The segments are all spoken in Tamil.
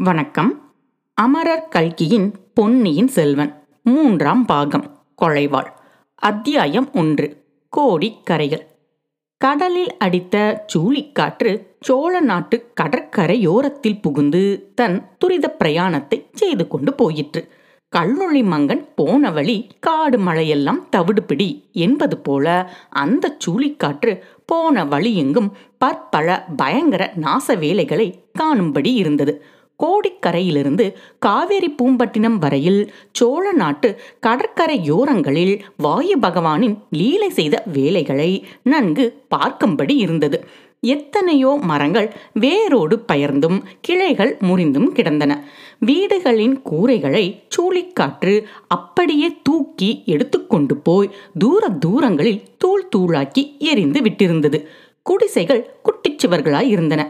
வணக்கம். அமரர் கல்கியின் பொன்னியின் செல்வன் மூன்றாம் பாகம் கொலைவாள் அத்தியாயம் ஒன்று கோடிக்கரைகள். கடலில் அடித்த சூழிக்காற்று சோழ நாட்டு கடற்கரையோரத்தில் புகுந்து தன் துரித பிரயாணத்தை செய்து கொண்டு போயிற்று. கல்நொழி மங்கன் போன வழி காடு மழையெல்லாம் தவிடுபிடி என்பது போல அந்த சூழிக்காற்று போன வழியெங்கும் பற்பல பயங்கர நாச வேலைகளை காணும்படி இருந்தது. கோடிக்கரையிலிருந்து காவேரி பூம்பட்டினம் வரையில் சோழ நாட்டு கடற்கரையோரங்களில் வாயு பகவானின் லீலை செய்த வேலைகளை நன்கு பார்க்கும்படி இருந்தது. எத்தனையோ மரங்கள் வேரோடு பயர்ந்தும் கிளைகள் முறிந்தும் கிடந்தன. வீடுகளின் கூரைகளை சூழிக்காற்று அப்படியே தூக்கி எடுத்துக்கொண்டு போய் தூர தூரங்களில் தூள் தூளாக்கி எரிந்து விட்டிருந்தது. குடிசைகள் குட்டிச்சுவர்களாய் இருந்தன.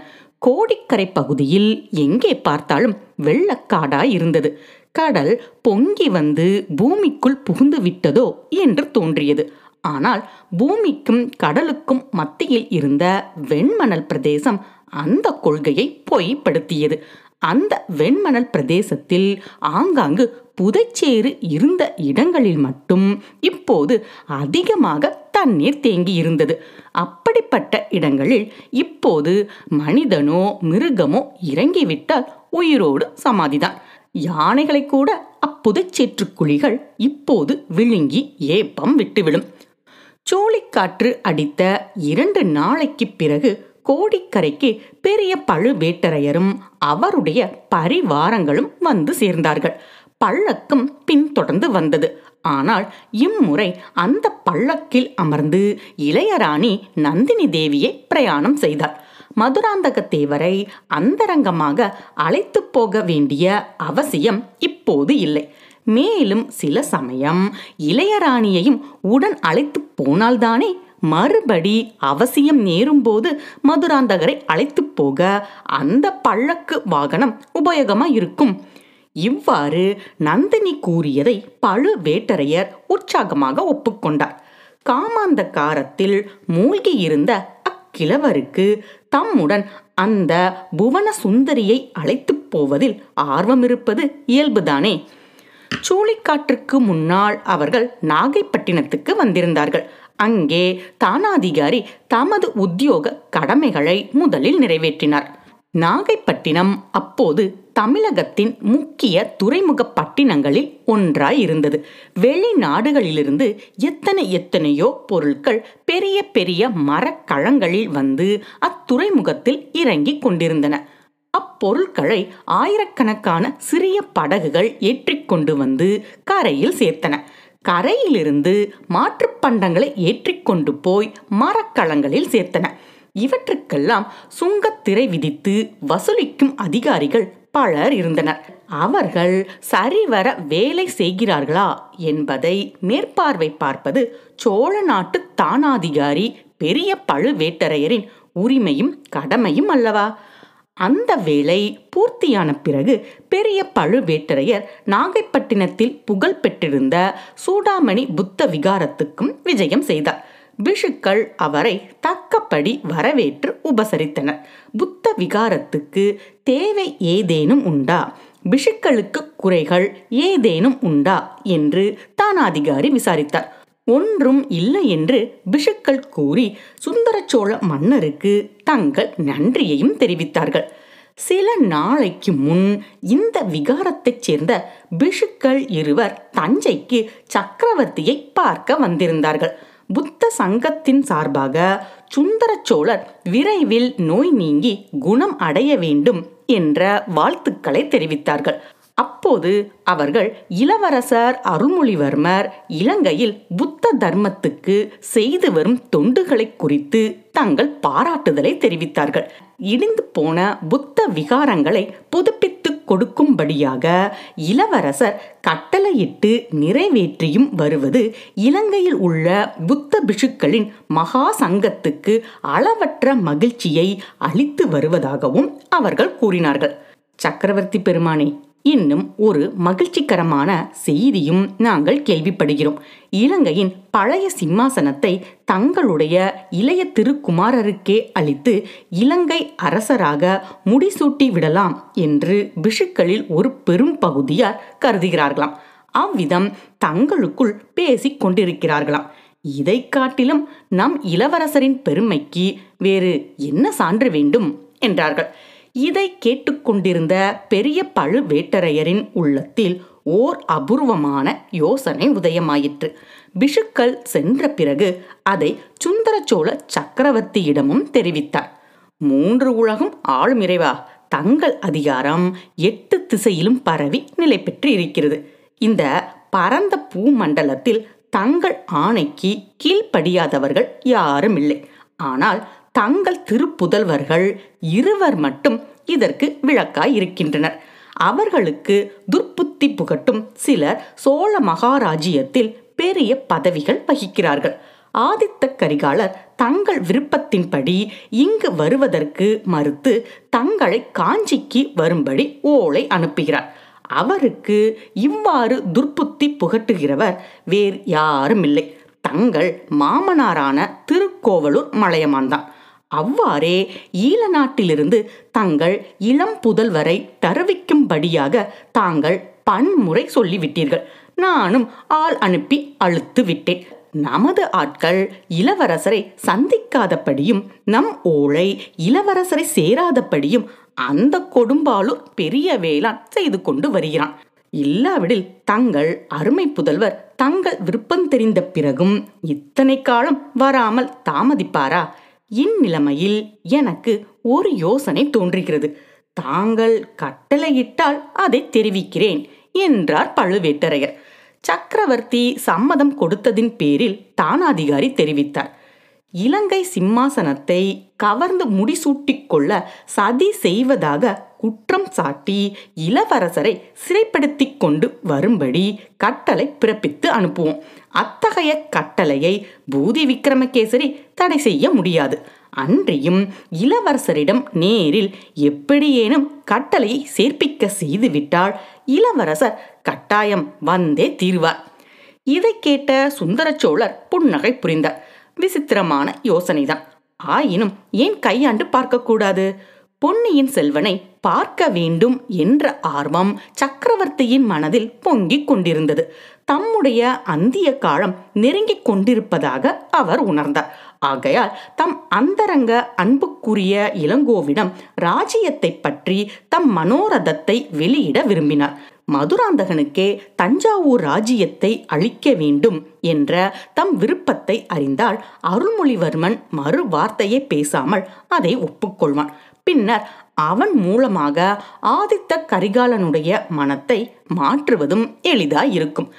கோடிக்கரை பகுதியில் எங்கே பார்த்தாலும் வெள்ளக்காடாய் இருந்தது. கடல் பொங்கி வந்து பூமிக்குள் புகுந்து விட்டதோ என்று தோன்றியது. ஆனால் பூமிக்கும் கடலுக்கும் மத்தியில் இருந்த வெண்மணல் பிரதேசம் அந்த கொள்கையை பொய்ப்படுத்தியது. அந்த வெண்மணல் பிரதேசத்தில் ஆங்காங்கு புதைச்சேறு இருந்த இடங்களில் மட்டும் இப்போது அதிகமாக தண்ணீர் தேங்கி இருந்தது. அப்படிப்பட்ட இடங்களில் இப்போது மனிதனோ மிருகமோ இறங்கிவிட்டால் உயிரோடு சமாதிதான். யானைகளை கூட அப்புதைச்சேற்று குழிகள் இப்போது விழுங்கி ஏப்பம் விட்டுவிடும். சோழிக்காற்று அடித்த இரண்டு நாளைக்கு பிறகு கோடிக்கரைக்கு பெரிய பழுவேட்டரையரும் அவருடைய பரிவாரங்களும் வந்து சேர்ந்தார்கள். பள்ளக்கும் பின்தொடர்ந்து வந்தது. ஆனால் இம்முறை அந்த பள்ளக்கில் அமர்ந்து இளையராணி நந்தினி தேவியை பிரயாணம் செய்தார் மதுராந்தக தேவரை அந்தரங்கமாக அழைத்து போக வேண்டிய அவசியம் இப்போது இல்லை. மேலும் சில சமயம் இளையராணியையும் உடன் அழைத்து போனால்தானே மறுபடி அவசியம் நேரும்போது மதுராந்தகரை அழைத்து போக அந்த பள்ளக்கு வாகனம் உபயோகமாக இருக்கும் இவ்வாறு நந்தினி கூறியதை பழுவேட்டரையர் உற்சாகமாக ஒப்புக்கொண்டார். காமாந்தகாரத்தில் மூழ்கியிருந்த அக்கிழவருக்கு தம்முடன் அந்த புவன சுந்தரியை அழைத்துப் போவதில் ஆர்வம் இருப்பது இயல்புதானே? சூழிக்காற்றுக்கு முன்னால் அவர்கள் நாகைப்பட்டினத்துக்கு வந்திருந்தார்கள். அங்கே தானாதிகாரி தமது உத்தியோக கடமைகளை முதலில் நிறைவேற்றினார். நாகைப்பட்டினம் அப்போது தமிழகத்தின் முக்கிய துறைமுக பட்டினங்களில் ஒன்றாய் இருந்தது வெளிநாடுகளிலிருந்து எத்தனை எத்தனையோ பொருட்கள் பெரிய பெரிய மரக்கழங்களில் வந்து அத்துறைமுகத்தில் இறங்கி கொண்டிருந்தன. அப்பொருட்களை ஆயிரக்கணக்கான சிறிய படகுகள் ஏற்றிக்கொண்டு வந்து கரையில் சேர்த்தன. கரையிலிருந்து மாற்றுப்பண்டங்களை ஏற்றிக்கொண்டு போய் மரக்கலங்களில் சேர்த்தன. இவற்றுக்கெல்லாம் சுங்கத்திரை விதித்து வசூலிக்கும் அதிகாரிகள் பலர் இருந்தனர். அவர்கள் சரிவர வேலை செய்கிறார்களா என்பதை மேற்பார்வை பார்ப்பது சோழ நாட்டு தானாதிகாரி பெரிய பழுவேட்டரையரின் உரிமையும் கடமையும் அல்லவா? அந்த வேலை பூர்த்தியான பிறகு பெரிய பழுவேட்டரையர் நாகைப்பட்டினத்தில் புகழ் பெற்றிருந்த சூடாமணி புத்த விகாரத்துக்கும் விஜயம் செய்தார். பிஷுக்கள் அவரை தக்கப்படி வரவேற்று உபசரித்தனர் புத்த விகாரத்துக்கு தேவை ஏதேனும் உண்டா? பிஷுக்களுக்கு குறைகள் ஏதேனும் உண்டா? என்று தானாதிகாரி விசாரித்தார். ஒன்றும் இல்லை என்று பிஷுக்கள் கூறி சுந்தரச்சோழ மன்னருக்கு தங்கள் நன்றியையும் தெரிவித்தார்கள். சில நாளைக்கு முன் இந்த விகாரத்தைச் சேர்ந்த பிஷுக்கள் இருவர் தஞ்சைக்கு சக்கரவர்த்தியை பார்க்க வந்திருந்தார்கள். புத்த சங்கத்தின் சார்பாக சுந்தர சோழர் விரைவில் நோய் நீங்கி குணம் அடைய வேண்டும் என்ற வாழ்த்துக்களை தெரிவித்தார்கள். அப்போது அவர்கள் இளவரசர் அருள்மொழிவர்மர் இலங்கையில் புத்த தர்மத்துக்கு செய்து வரும் தொண்டுகளை குறித்து தங்கள் பாராட்டுதலை தெரிவித்தார்கள். இடிந்து போன புத்த விகாரங்களை புதுப்பித்து கொடுக்கும்படியாக இளவரசர் கட்டளையிட்டு நிறைவேற்றியும் வருவது இலங்கையில் உள்ள புத்த பிஷுக்களின் மகா சங்கத்துக்கு அளவற்ற மகிழ்ச்சியை அளித்து வருவதாகவும் அவர்கள் கூறினார்கள். சக்கரவர்த்தி பெருமானே இன்னும் ஒரு மகிழ்ச்சிகரமான செய்தியும் நாங்கள் கேள்விப்படுகிறோம். இலங்கையின் பழைய சிம்மாசனத்தை தங்களுடைய இளைய திருக்குமாரருக்கே அளித்து இலங்கை அரசராக முடிசூட்டி விடலாம் என்று பிஷுக்களில் ஒரு பெரும் பகுதியார் கருதுகிறார்களாம். அவ்விதம் தங்களுக்குள் பேசிக் கொண்டிருக்கிறார்களாம். இதை காட்டிலும் நம் இளவரசரின் பெருமைக்கு வேறு என்ன சான்று வேண்டும்? என்றார்கள். இதை கேட்டுக்கொண்டிருந்த பெரிய பழுவேட்டரையரின் உள்ளத்தில் ஓர் அபூர்வமான யோசனை உதயமாயிற்று. பிஷுக்கள் சென்ற பிறகு அதை சுந்தரச்சோழ சக்கரவர்த்தியிடமும் தெரிவித்தார். மூன்று உலகம் ஆளும் இறைவா தங்கள் அதிகாரம் எட்டு திசையிலும் பரவி நிலை பெற்று இருக்கிறது. இந்த பரந்த பூமண்டலத்தில் தங்கள் ஆணைக்கு கீழ்ப்படியாதவர்கள் யாரும் இல்லை ஆனால் தங்கள் திருப்புதல்வர்கள் இருவர் மட்டும் இதற்கு விளக்காய் இருக்கின்றனர். அவர்களுக்கு துர்ப்புத்தி புகட்டும் சிலர் சோழ மகாராஜ்யத்தில் பெரிய பதவிகள் வகிக்கிறார்கள். ஆதித்த கரிகாலர் தங்கள் விருப்பத்தின்படி இங்கு வருவதற்கு மறுத்து தங்களை காஞ்சிக்கு வரும்படி ஓலை அனுப்புகிறார். அவருக்கு இவ்வாறு துர்ப்புத்தி புகட்டுகிறவர் வேறு யாரும் இல்லை தங்கள் மாமனாரான திருக்கோவலூர் மலையமான்தான். அவ்வாறே ஈழ நாட்டிலிருந்து தங்கள் இளம் புதல்வரை தருவிக்கும்படியாக தாங்கள் பன்முறை சொல்லிவிட்டீர்கள். நானும் ஆள் அனுப்பி அழுத்து விட்டேன். நமது ஆட்கள் இளவரசரை சந்திக்காதபடியும் நம் ஓலை இளவரசரை சேராதபடியும் அந்த கொடும்பாலூர் பெரிய வேளாண் செய்து கொண்டு வருகிறான். இல்லாவிடில் தங்கள் அருமை புதல்வர் தங்கள் விருப்பம் தெரிந்த பிறகும் இத்தனை காலம் வராமல் தாமதிப்பாரா? இந்நிலைமையில் எனக்கு ஒரு யோசனை தோன்றுகிறது. தாங்கள் கட்டளையிட்டால் அதை தெரிவிக்கிறேன் என்றார் பழுவேட்டரையர். சக்கரவர்த்தி சம்மதம் கொடுத்ததின் பேரில் தானாதிகாரி தெரிவித்தார். இலங்கை சிம்மாசனத்தை கவர்ந்து முடிசூட்டிக் கொள்ள சதி செய்வதாக குற்றம் சாட்டி இளவரசரை சிறைப்படுத்தி கொண்டு வரும்படி கட்டளை பிறப்பித்து அனுப்புவோம். அத்தகைய கட்டளையை பூதி விக்ரமகேசரி தடை செய்ய முடியாது. அன்றியும் இளவரசரிடம் நேரில் எப்படியேனும் கட்டளையை சேர்ப்பிக்க செய்துவிட்டால் இளவரசர் கட்டாயம் வந்தே தீர்வார். இதை கேட்ட சுந்தர சோழர் புன்னகை புரிந்தார். விசித்திரமான யோசனைதான். ஆயினும் ஏன் கையாண்டு பார்க்கக்கூடாது? பொன்னியின் செல்வனை பார்க்க வேண்டும் என்ற ஆர்வம் சக்கரவர்த்தியின் மனதில் பொங்கிக் கொண்டிருந்தது. தம்முடைய அந்திய காலம் நெருங்கிக் கொண்டிருப்பதாக அவர் உணர்ந்தார். ஆகையால் தம் அந்தரங்க அன்புக்குரிய இளங்கோவிடம் ராஜ்யத்தை பற்றி தம் மனோரதத்தை வெளியிட விரும்பினார். மதுராந்தகனுக்கே தஞ்சாவூர் ராஜ்யத்தை அளிக்க வேண்டும் என்ற தம் விருப்பத்தை அறிந்தால் அருள்மொழிவர்மன் மறு வார்த்தையை பேசாமல் அதை ஒப்புக்கொள்வான். பின்னர் அவன் மூலமாக ஆதித்த கரிகாலனுடைய மனத்தை மாற்றுவதும் எளிதாயிருக்கும்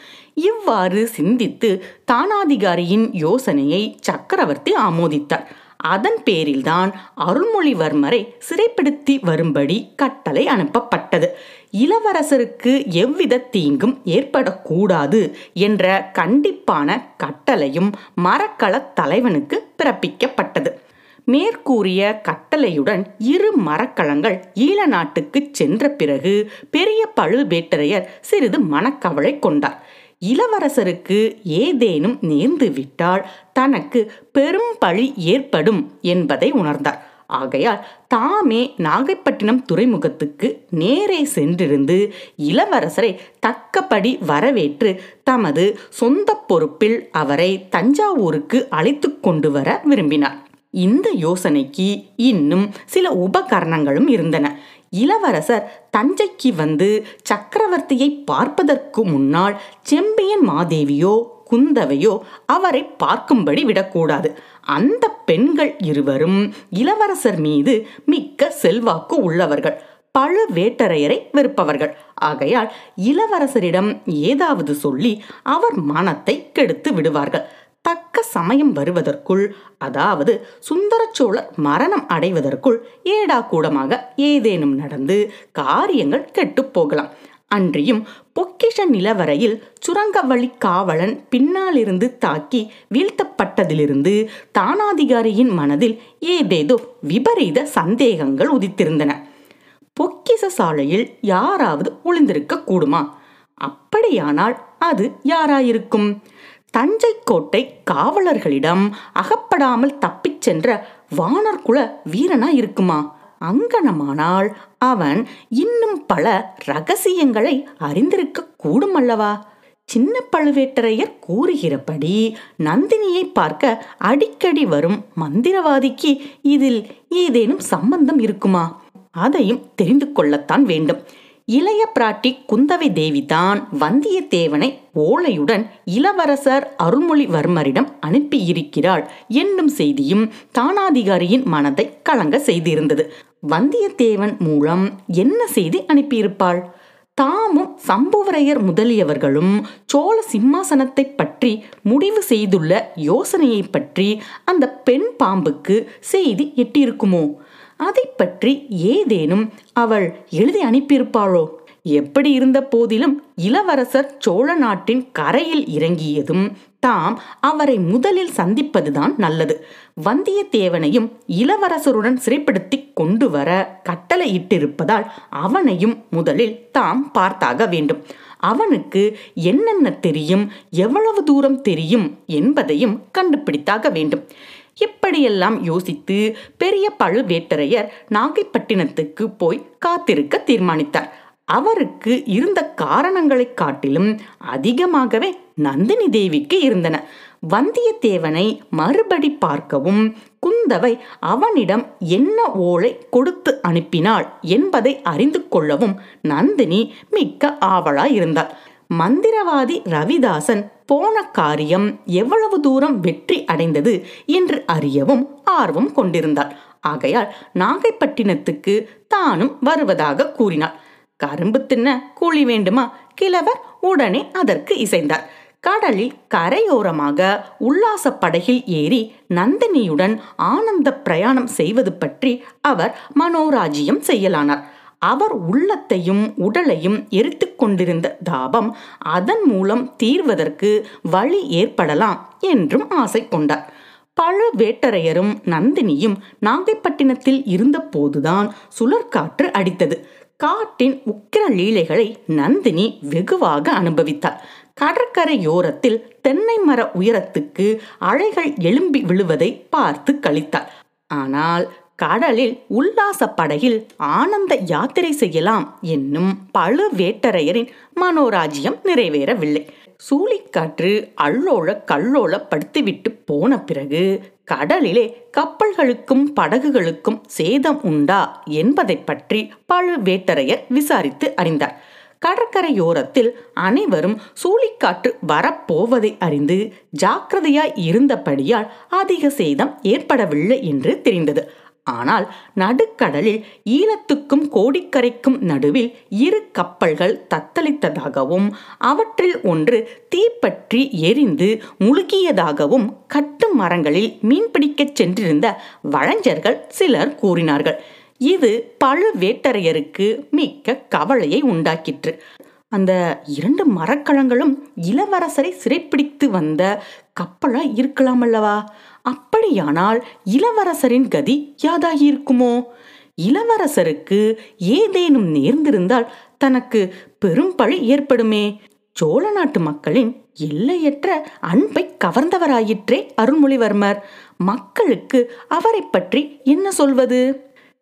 இவ்வாறு சிந்தித்து தானாதிகாரியின் யோசனையை சக்கரவர்த்தி ஆமோதித்தார். அதன் பேரில்தான் அருள்மொழிவர்மரை சிறைப்படுத்தி வரும்படி கட்டளை அனுப்பப்பட்டது. இளவரசருக்கு எவ்வித தீங்கும் ஏற்படக்கூடாது என்ற கண்டிப்பான கட்டளையும் மரக்களத் தலைவனுக்கு பிறப்பிக்கப்பட்டது. மேற்கூறிய கட்டளையுடன் இரு மரக்கலங்கள் ஈழ நாட்டுக்கு சென்ற பிறகு பெரிய பழுவேட்டரையர் சிறிது மனக்கவலை கொண்டார். இளவரசருக்கு ஏதேனும் நேர்ந்து விட்டால் தனக்கு பெரும் பழி ஏற்படும் என்பதை உணர்ந்தார். ஆகையால் தாமே நாகைப்பட்டினம் துறைமுகத்துக்கு நேரே சென்றிருந்து இளவரசரை தக்கபடி வரவேற்று தமது சொந்த பொறுப்பில் அவரை தஞ்சாவூருக்கு அழைத்து கொண்டு வர விரும்பினார். இந்த யோசனைக்கு இன்னும் சில உபகரணங்களும் இருந்தன. இளவரசர் தஞ்சைக்கு வந்து சக்கரவர்த்தியை பார்ப்பதற்கு முன்னால் செம்பியன் மாதேவியோ குந்தவையோ அவரை பார்க்கும்படி விடக்கூடாது. அந்த பெண்கள் இருவரும் இளவரசர் மீது மிக்க செல்வாக்கு உள்ளவர்கள். பழுவேட்டரையரை வெறுப்பவர்கள். ஆகையால் இளவரசரிடம் ஏதாவது சொல்லி அவர் மனத்தை கெடுத்து விடுவார்கள். தக்க சமயம் வருவதற்குள் அதாவது சுந்தர சோழர் மரணம் அடைவதற்குள் ஏடா கூடமாக ஏதேனும் நடந்து காரியங்கள் கெட்டுப் போகலாம். அன்றியும் பொக்கிஷ நிலவரையில் சுரங்கவழி காவலன் பின்னாலிருந்து தாக்கி வீழ்த்தப்பட்டதிலிருந்து தானாதிகாரியின் மனதில் ஏதேதோ விபரீத சந்தேகங்கள் உதித்திருந்தன. பொக்கிச சாலையில் யாராவது ஒளிந்திருக்க கூடுமா? அப்படியானால் அது யாராயிருக்கும்? தஞ்சை கோட்டை காவலர்களிடம் அகப்படாமல் தப்பிச் சென்ற வானர் குல வீரனா இருக்குமா? அங்கனமானால் அவன் இன்னும் பல ரகசியங்களை அறிந்திருக்க கூடும் அல்லவா சின்ன பழுவேட்டரையர் கூறுகிறபடி நந்தினியை பார்க்க அடிக்கடி வரும் மந்திரவாதிக்கு இதில் ஏதேனும் சம்பந்தம் இருக்குமா? அதையும் தெரிந்து கொள்ளத்தான் வேண்டும். இளைய பிராட்டி குந்தவை தேவிதான் வந்தியத்தேவனை ஓலையுடன் இளவரசர் அருள்மொழிவர்மரிடம் அனுப்பியிருக்கிறாள் என்னும் செய்தியும் தானாதிகாரியின் மனதை கலங்க செய்திருந்தது. வந்தியத்தேவன் மூலம் என்ன செய்தி அனுப்பியிருப்பாள்? தாமும் சம்புவரையர் முதலியவர்களும் சோழ சிம்மாசனத்தை பற்றி முடிவு செய்துள்ள யோசனையை பற்றி அந்த பெண் பாம்புக்கு செய்தி எட்டியிருக்குமோ? அதை பற்றி ஏதேனும் அவள் எழுதி அனுப்பியிருப்பாளோ? எப்படி இருந்த போதிலும் இளவரசர் சோழ நாட்டின் கரையில் இறங்கியதும் தாம் அவரை முதலில் சந்திப்பதுதான் நல்லது. வந்தியத்தேவனையும் இளவரசருடன் சிறைப்படுத்தி கொண்டு வர கட்டளையிட்டிருப்பதால் அவனையும் முதலில் தாம் பார்த்தாக வேண்டும். அவனுக்கு என்னென்ன தெரியும் எவ்வளவு தூரம் தெரியும் என்பதையும் கண்டுபிடித்தாக வேண்டும். இப்படியெல்லாம் யோசித்து பெரிய பழுவேட்டரையர் நாகைப்பட்டினத்துக்கு போய் காத்திருக்க தீர்மானித்தார். அவருக்கு இருந்த காரணங்களைக் காட்டிலும் அதிகமாகவே நந்தினி தேவிக்கு இருந்தன. வந்தியத்தேவனை மறுபடி பார்க்கவும் குந்தவை அவனிடம் என்ன ஓலை கொடுத்து அனுப்பினாள் என்பதை அறிந்து கொள்ளவும் நந்தினி மிக்க ஆவலாய் இருந்தாள் மந்திரவாதி ரவிதாசன் போன காரியம் எவ்வளவு தூரம் வெற்றி அடைந்தது என்று அறியவும் ஆர்வம் கொண்டிருந்தாள் ஆகையால் நாகைப்பட்டினத்துக்கு தானும் வருவதாக கூறினாள் கரும்பு தின்ன கூலி வேண்டுமா? கிழவர் உடனே அதற்கு இசைந்தார். கடலில் கரையோரமாக உல்லாச படகில் ஏறி நந்தினியுடன் ஆனந்த பிரயாணம் செய்வது பற்றி அவர் மனோராஜ்யம் செய்யலானார். அவர் உள்ளத்தையும் உடலையும் எரித்து கொண்டிருந்த தாபம் அதன் மூலம் தீர்வதற்கு வழி ஏற்படலாம் என்றும் ஆசை கொண்டார். பழுவேட்டரையரும் நந்தினியும் நாகைப்பட்டினத்தில் இருந்தபோதுதான் சுழற்காற்று அடித்தது. காட்டின் உக்கிர லீலைகளை நந்தினி வெகுவாக அனுபவித்தார் கடற்கரையோரத்தில் தென்னை மர உயரத்துக்கு அலைகள் எழும்பி விழுவதை பார்த்து கழித்தார் ஆனால் கடலில் உல்லாச படகில் ஆனந்த யாத்திரை செய்யலாம் என்னும் பழுவேட்டரையரின் மனோராஜ்யம் நிறைவேறவில்லை. சூழிக்காற்று அல்லோல கல்லோலப்படுத்திவிட்டு போன பிறகு கடலிலே கப்பல்களுக்கும் படகுகளுக்கும் சேதம் உண்டா என்பதை பற்றி பழுவேட்டரையர் விசாரித்து அறிந்தார். கடற்கரையோரத்தில் அனைவரும் சூழிக்காற்று வரப்போவதை அறிந்து ஜாக்கிரதையாய் இருந்தபடியால் அதிக சேதம் ஏற்படவில்லை என்று தெரிந்தது. ஆனால் நடுக்கடலில் ஈழத்துக்கும் கோடிக்கரைக்கும் நடுவில் இரு கப்பல்கள் தத்தளித்ததாகவும் அவற்றில் ஒன்று தீப்பற்றி எரிந்து முழுகியதாகவும் கட்டு மரங்களில் மீன்பிடிக்கச் சென்றிருந்த வழஞ்சர்கள் சிலர் கூறினார்கள். இது பழுவேட்டரையருக்கு மிக்க கவலையை உண்டாக்கிற்று. அந்த இரண்டு மரக்கலங்களும் இளவரசரை சிறைப்பிடித்து வந்த கப்பலா இருக்கலாம் அல்லவா? அப்படியானால் இளவரசரின் கதி யாதாகியிருக்குமோ? இளவரசருக்கு ஏதேனும் நேர்ந்திருந்தால் தனக்கு பெரும் பழி ஏற்படுமே. சோழ நாட்டு மக்களின் எல்லையற்ற அன்பை கவர்ந்தவராயிற்றே அருள்மொழிவர்மர். மக்களுக்கு அவரை பற்றி என்ன சொல்வது?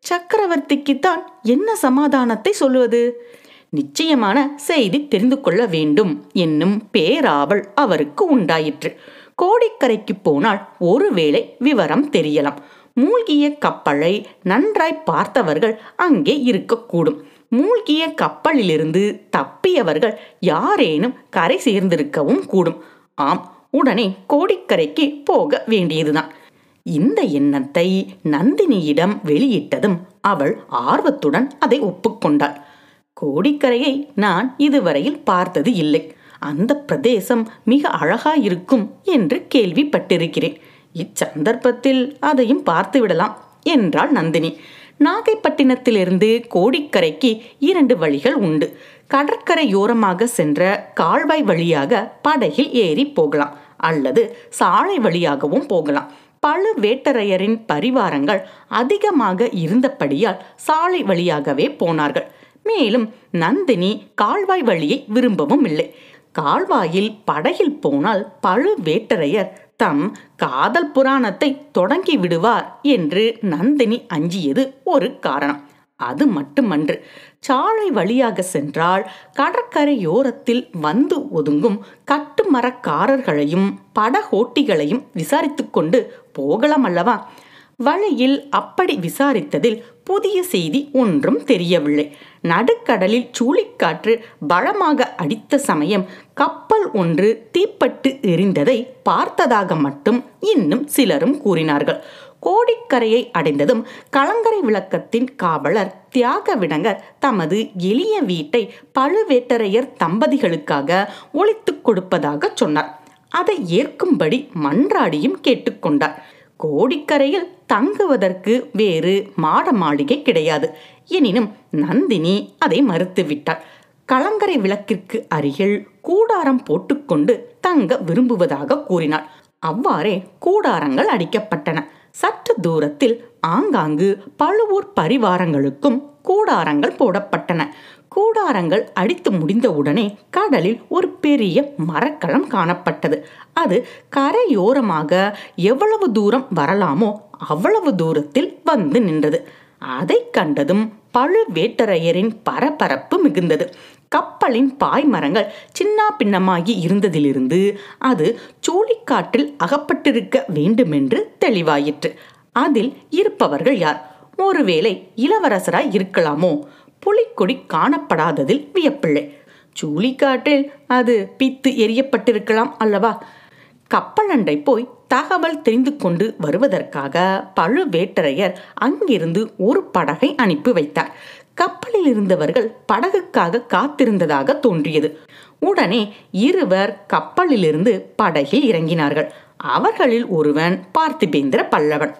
சக்கரவர்த்திக்குத்தான் என்ன சமாதானத்தை சொல்வது? நிச்சயமான செய்தி தெரிந்து கொள்ள வேண்டும் என்னும் பேராவல் அவருக்கு உண்டாயிற்று. கோடிக்கரைக்கு போனால் ஒருவேளை விவரம் தெரியலாம். மூழ்கிய கப்பலை நன்றாய் பார்த்தவர்கள் அங்கே இருக்கக்கூடும். மூழ்கிய கப்பலிலிருந்து தப்பியவர்கள் யாரேனும் கரை சேர்ந்திருக்கவும் கூடும். ஆம் உடனே கோடிக்கரைக்கு போக வேண்டியதுதான். இந்த எண்ணத்தை நந்தினியிடம் வெளியிட்டதும் அவள் ஆர்வத்துடன் அதை ஒப்புக்கொண்டாள். கோடிக்கரையை நான் இதுவரையில் பார்த்தது இல்லை. அந்த பிரதேசம் மிக அழகாயிருக்கும் என்று கேள்விப்பட்டிருக்கிறேன். இச்சந்தர்ப்பத்தில் அதையும் பார்த்துவிடலாம் என்றாள் நந்தினி. நாகைப்பட்டினத்திலிருந்து கோடிக்கரைக்கு இரண்டு வழிகள் உண்டு. கடற்கரையோரமாக சென்ற கால்வாய் வழியாக படகில் ஏறி போகலாம் அல்லது சாலை வழியாகவும் போகலாம். பழுவேட்டரையரின் பரிவாரங்கள் அதிகமாக இருந்தபடியால் சாலை வழியாகவே போனார்கள். மேலும் நந்தினி கால்வாய் வழியை விரும்பவும் இல்லை. கால்வாயில் படகில் போனால் பழுவேட்டரையர் தம் காதல் புராணத்தை தொடங்கி விடுவார் என்று நந்தினி அஞ்சியது ஒரு காரணம். அது மட்டுமன்று. சாலை வழியாக சென்றால் கடற்கரையோரத்தில் வந்து ஒதுங்கும் கட்டுமரக்காரர்களையும் படகோட்டிகளையும் விசாரித்து கொண்டு போகலாம் அல்லவா? வழியில் அப்படி விசாரித்ததில் புதிய செய்தி ஒன்றும் தெரியவில்லை. நடுக்கடலில் சூழிக்காற்று பலமாக அடித்த சமயம் கப்பல் ஒன்று தீப்பட்டு எரிந்ததை பார்த்ததாக மட்டும் இன்னும் சிலரும் கூறினார்கள். கோடிக்கரையை அடைந்ததும் கலங்கரை விளக்கத்தின் காவலர் தியாக விடங்கர் தமது எளிய வீட்டை பழுவேட்டரையர் தம்பதிகளுக்காக ஒழித்துக் கொடுப்பதாக சொன்னார். அதை ஏற்கும்படி மன்றாடியும் கேட்டுக்கொண்டார் கோடிக்கரையில் தங்குவதற்கு வேறு மாட மாளிகை கிடையாது. எனினும் நந்தினி அதை மறுத்துவிட்டாள். கலங்கரை விளக்கிற்கு அருகில் கூடாரம் போட்டுக்கொண்டு தங்க விரும்புவதாக கூறினாள். அவ்வாறே கூடாரங்கள் அடிக்கப்பட்டன. சற்று தூரத்தில் ஆங்காங்கு பழுவூர் பரிவாரங்களுக்கும் கூடாரங்கள் போடப்பட்டன. கூடாரங்கள் அடித்து முடிந்தவுடனே கடலில் ஒரு பெரிய மரக்கலம் காணப்பட்டது. அது கரையோரமாக எவ்வளவு தூரம் வரலாமோ அவ்வளவு தூரத்தில் வந்து நின்றது. அதை கண்டதும் பழுவேட்டரையரின் பரபரப்பு மிகுந்தது. கப்பலின் பாய்மரங்கள் சின்ன பின்னமாகி இருந்ததிலிருந்து அது சூழிக்காற்றில் அகப்பட்டிருக்க வேண்டுமென்று தெளிவாயிற்று. அதில் இருப்பவர்கள் யார்? ஒருவேளை இளவரசராய் இருக்கலாமோ? புலிக்கொடி காணப்படாததில் வியப்பில்லை. சூழிக்காட்டில் அது பித்து எரியப்பட்டிருக்கலாம் அல்லவா? கப்பலண்டை போய் தகவல் தெரிந்து கொண்டு வருவதற்காக பழுவேட்டரையர் அங்கிருந்து ஒரு படகை அனுப்பி வைத்தார். கப்பலில் இருந்தவர்கள் படகுக்காக காத்திருந்ததாக தோன்றியது. உடனே இருவர் கப்பலிலிருந்து படகில் இறங்கினார்கள். அவர்களில் ஒருவன் பார்த்திபேந்திர பல்லவன்.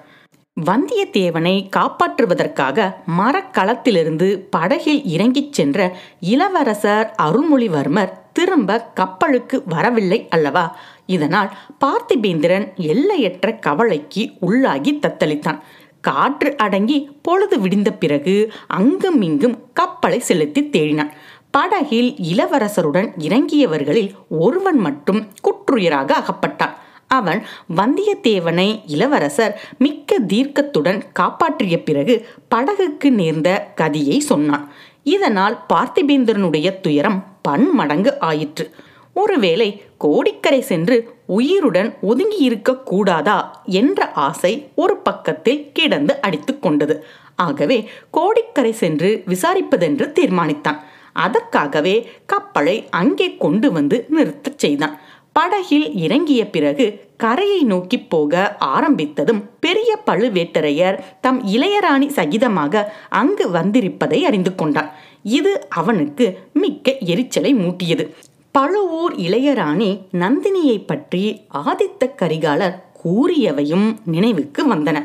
வந்தியத்தேவனை காப்பாற்றுவதற்காக மரக்களத்திலிருந்து படகில் இறங்கிச் சென்ற இளவரசர் அருள்மொழிவர்மர் திரும்ப கப்பலுக்கு வரவில்லை அல்லவா? இதனால் பார்த்திபேந்திரன் எல்லையற்ற கவலைக்கு உள்ளாகி தத்தளித்தான். காற்று அடங்கி பொழுது விடிந்த பிறகு அங்கும் இங்கும் கப்பலை செலுத்தி தேடினான். படகில் இளவரசருடன் இறங்கியவர்களில் ஒருவன் மட்டும் குற்றுயிராக அகப்பட்டான். அவன் வந்தியத்தேவனை இளவரசர் மிக்க தீர்க்கத்துடன் காப்பாற்றிய பிறகு படகுக்கு நேர்ந்த கதியை சொன்னான். இதனால் பார்த்திபேந்திரனுடைய துயரம் பன்மடங்கு ஆயிற்று. ஒருவேளை கோடிக்கரை சென்று உயிருடன் ஒதுங்கி இருக்க கூடாதா என்ற ஆசை ஒரு பக்கத்தில் கிடந்து அடித்து கொண்டது. ஆகவே கோடிக்கரை சென்று விசாரிப்பதென்று தீர்மானித்தான். அதற்காகவே கப்பலை அங்கே கொண்டு வந்து நிறுத்தச் செய்தான். படகில் இறங்கிய பிறகு கரையை நோக்கி போக ஆரம்பித்ததும் பெரிய பழுவேட்டரையர் தம் இளையராணி சகிதமாக அங்கு வந்திருப்பதை அறிந்து கொண்டார். இது அவனுக்கு மிக்க எரிச்சலை மூட்டியது. பழுவூர் இளையராணி நந்தினியை பற்றி ஆதித்த கரிகாலர் கூறியவையும் நினைவுக்கு வந்தன.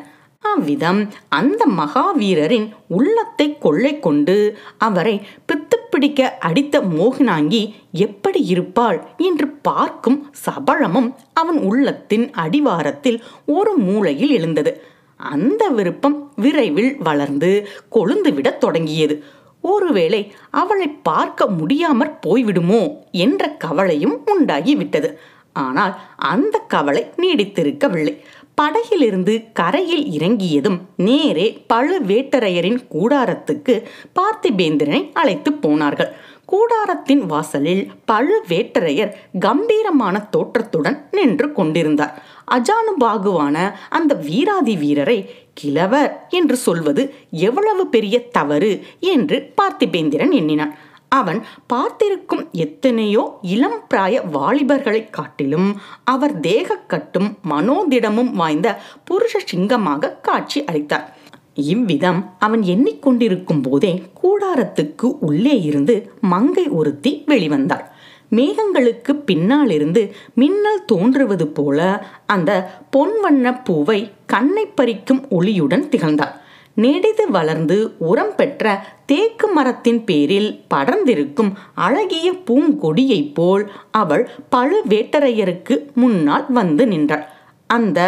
அவ்விதம் அந்த மகாவீரரின் உள்ளத்தை கொள்ளை கொண்டு அவரை பித்து பிடிக்க அடித்த மோகனாங்கி எப்படி இருப்பாள்? என்று பார்க்கும் சபலமும் அவன் உள்ளத்தின் அடிவாரத்தில் ஒரு மூலையில் எழுந்தது. அந்த விருப்பம் விரைவில் வளர்ந்து கொழுந்துவிடத் தொடங்கியது. ஒருவேளை அவளை பார்க்க முடியாமற் போய்விடுமோ என்ற கவலையும் உண்டாகிவிட்டது. ஆனால் அந்த கவலை நீடித்திருக்கவில்லை. படகிலிருந்து கரையில் இறங்கியதும் நேரே பழுவேட்டரையரின் கூடாரத்துக்கு பார்த்திபேந்திரனை அழைத்து போனார்கள். கூடாரத்தின் வாசலில் பழுவேட்டரையர் கம்பீரமான தோற்றத்துடன் நின்று கொண்டிருந்தார். அஜானுபாகுவான அந்த வீராதி வீரரை கிழவர் என்று சொல்வது எவ்வளவு பெரிய தவறு என்று பார்த்திபேந்திரன் எண்ணினான். அவன் பார்த்திருக்கும் எத்தனையோ இளம் பிராய வாலிபர்களைக் காட்டிலும் அவர் தேகக்கட்டும் மனோதிடமும் வாய்ந்த புருஷ சிங்கமாக காட்சி அளித்தார். இவ்விதம் அவன் எண்ணிக்கொண்டிருக்கும் போதே கூடாரத்துக்கு உள்ளே இருந்து மங்கை ஒருத்தி வெளிவந்தாள் மேகங்களுக்கு பின்னாலிருந்து மின்னல் தோன்றுவது போல அந்த பொன்வண்ண பூவை கண்ணை பறிக்கும் ஒளியுடன் திகழ்ந்தாள் நெடிது வளர்ந்து உரம் பெற்ற தேக்கு மரத்தின் பேரில் படர்ந்திருக்கும் அழகிய பூங்கொடியைப் போல் அவள் பழுவேட்டரையருக்கு முன்னால் வந்து நின்றாள். அந்த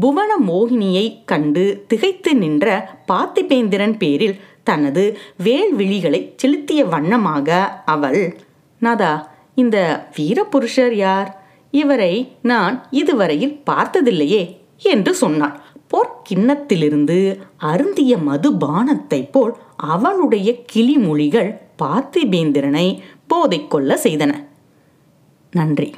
புவன மோகினியை கண்டு திகைத்து நின்ற பார்த்திபேந்திரன் பேரில் தனது வேல்விழிகளை செலுத்திய வண்ணமாக அவள் நாதா இந்த வீரபுருஷர் யார்? இவரை நான் இதுவரையில் பார்த்ததில்லையே என்று சொன்னாள். பொற்கிண்ணத்திலிருந்து அருந்திய மதுபானத்தைப் போல் அவளுடைய கிளிமொழிகள் பார்த்திபேந்திரனை போதை செய்தன. நன்றி.